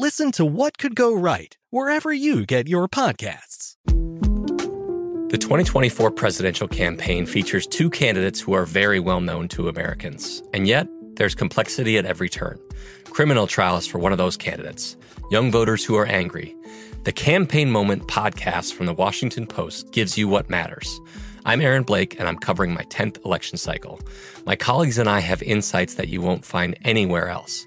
listen to What Could Go Right wherever you get your podcasts. The 2024 presidential campaign features two candidates who are very well known to Americans. And yet, there's complexity at every turn. Criminal trials for one of those candidates, young voters who are angry. The Campaign Moment podcast from the Washington Post gives you what matters. I'm Aaron Blake, and I'm covering my 10th election cycle. My colleagues and I have insights that you won't find anywhere else.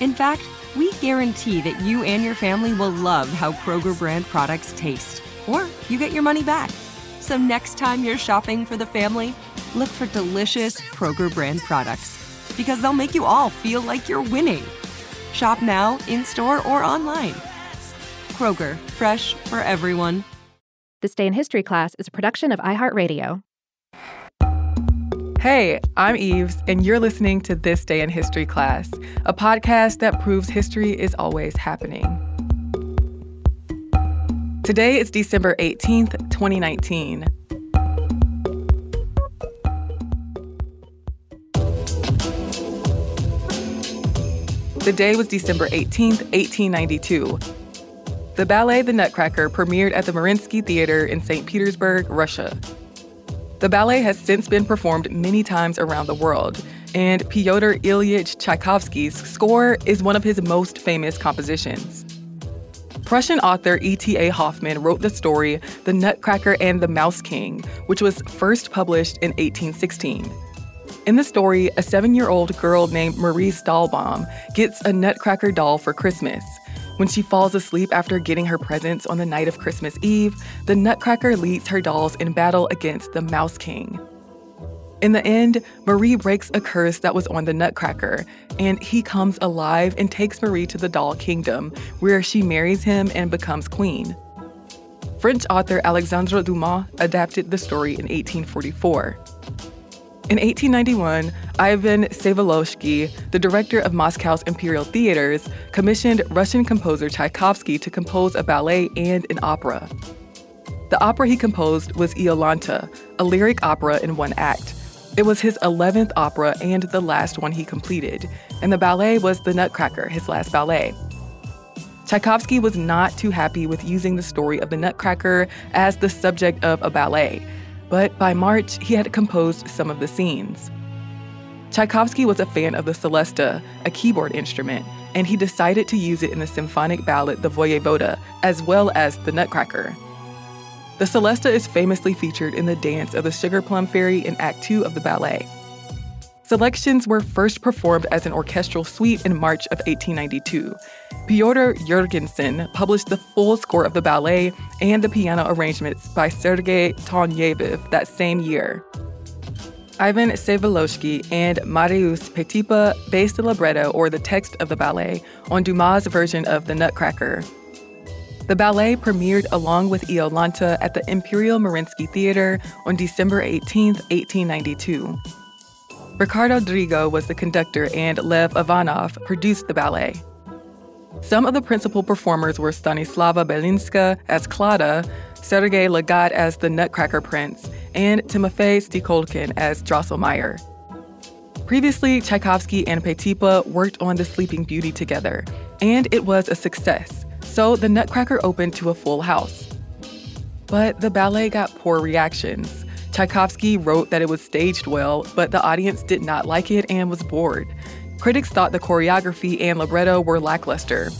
In fact, we guarantee that you and your family will love how Kroger brand products taste, or you get your money back. So next time you're shopping for the family, look for delicious Kroger brand products because they'll make you all feel like you're winning. Shop now, in store, or online. Kroger, fresh for everyone. This Day in History class is a production of iHeartRadio. Hey, I'm Eves, and you're listening to This Day in History class, a podcast that proves history is always happening. Today is December 18th, 2019. The day was December 18th, 1892. The ballet The Nutcracker premiered at the Mariinsky Theater in St. Petersburg, Russia. The ballet has since been performed many times around the world, and Pyotr Ilyich Tchaikovsky's score is one of his most famous compositions. Prussian author E.T.A. Hoffmann wrote the story The Nutcracker and the Mouse King, which was first published in 1816. In the story, a seven year old girl named Marie Stahlbaum gets a Nutcracker doll for Christmas. When she falls asleep after getting her presents on the night of Christmas Eve, the Nutcracker leads her dolls in battle against the Mouse King. In the end, Marie breaks a curse that was on the Nutcracker, and he comes alive and takes Marie to the Doll Kingdom, where she marries him and becomes queen. French author Alexandre Dumas adapted the story in 1844. In 1891, Ivan Vsevolozhsky, the director of Moscow's Imperial Theaters, commissioned Russian composer Tchaikovsky to compose a ballet and an opera. The opera he composed was Iolanta, a lyric opera in one act. It was his 11th opera and the last one he completed, and the ballet was The Nutcracker, his last ballet. Tchaikovsky was not too happy with using the story of the Nutcracker as the subject of a ballet but by March, he had composed some of the scenes. Tchaikovsky was a fan of the celesta, a keyboard instrument, and he decided to use it in the symphonic ballad The Voyevoda, as well as The Nutcracker. The celesta is famously featured in the dance of the Sugar Plum Fairy in Act Two of the ballet. Selections were first performed as an orchestral suite in March of 1892. Pyotr Jurgenson published the full score of the ballet and the piano arrangements by Sergei Taneyev that same year. Ivan Vsevolozhsky and Marius Petipa based the libretto or the text of the ballet on Dumas' version of The Nutcracker. The ballet premiered along with Iolanta at the Imperial Mariinsky Theater on December 18, 1892. Riccardo Drigo was the conductor and Lev Ivanov produced the ballet. Some of the principal performers were Stanislava Belinska as Clara, Sergei Legat as the Nutcracker Prince, and Timofey Stukolkin as Drosselmeyer. Previously, Tchaikovsky and Petipa worked on The Sleeping Beauty together, and it was a success, so the Nutcracker opened to a full house. But the ballet got poor reactions. Tchaikovsky wrote that it was staged well, but the audience did not like it and was bored. Critics thought the choreography and libretto were lackluster.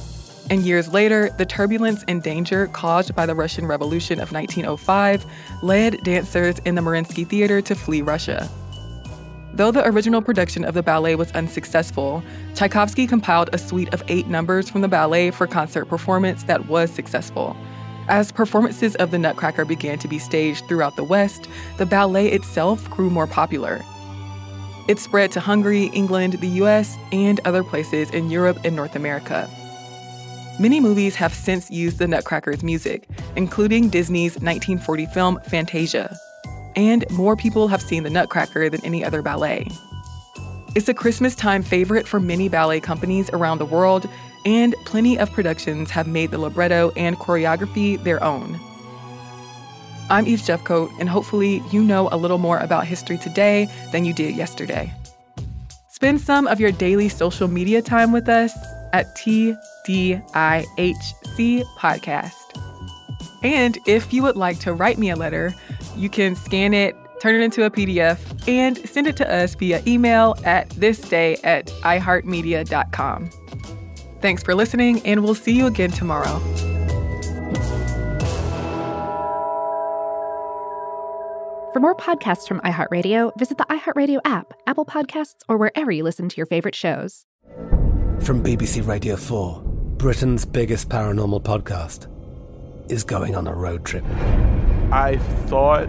And years later, the turbulence and danger caused by the Russian Revolution of 1905 led dancers in the Mariinsky Theater to flee Russia. Though the original production of the ballet was unsuccessful, Tchaikovsky compiled a suite of eight numbers from the ballet for concert performance that was successful. As performances of the Nutcracker began to be staged throughout the West, the ballet itself grew more popular. It spread to Hungary, England, the US, and other places in Europe and North America. Many movies have since used the Nutcracker's music, including Disney's 1940 film Fantasia. And more people have seen the Nutcracker than any other ballet. It's a Christmas time favorite for many ballet companies around the world, and plenty of productions have made the libretto and choreography their own. I'm Eve Jeffcoat, and hopefully, you know a little more about history today than you did yesterday. Spend some of your daily social media time with us at TDIHC Podcast. And if you would like to write me a letter, you can scan it, turn it into a PDF, and send it to us via email at thisday at iheartmedia.com. Thanks for listening, and we'll see you again tomorrow. For more podcasts from iHeartRadio, visit the iHeartRadio app, Apple Podcasts, or wherever you listen to your favorite shows. From BBC Radio 4, Britain's biggest paranormal podcast is going on a road trip. I thought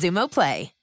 Xumo Play.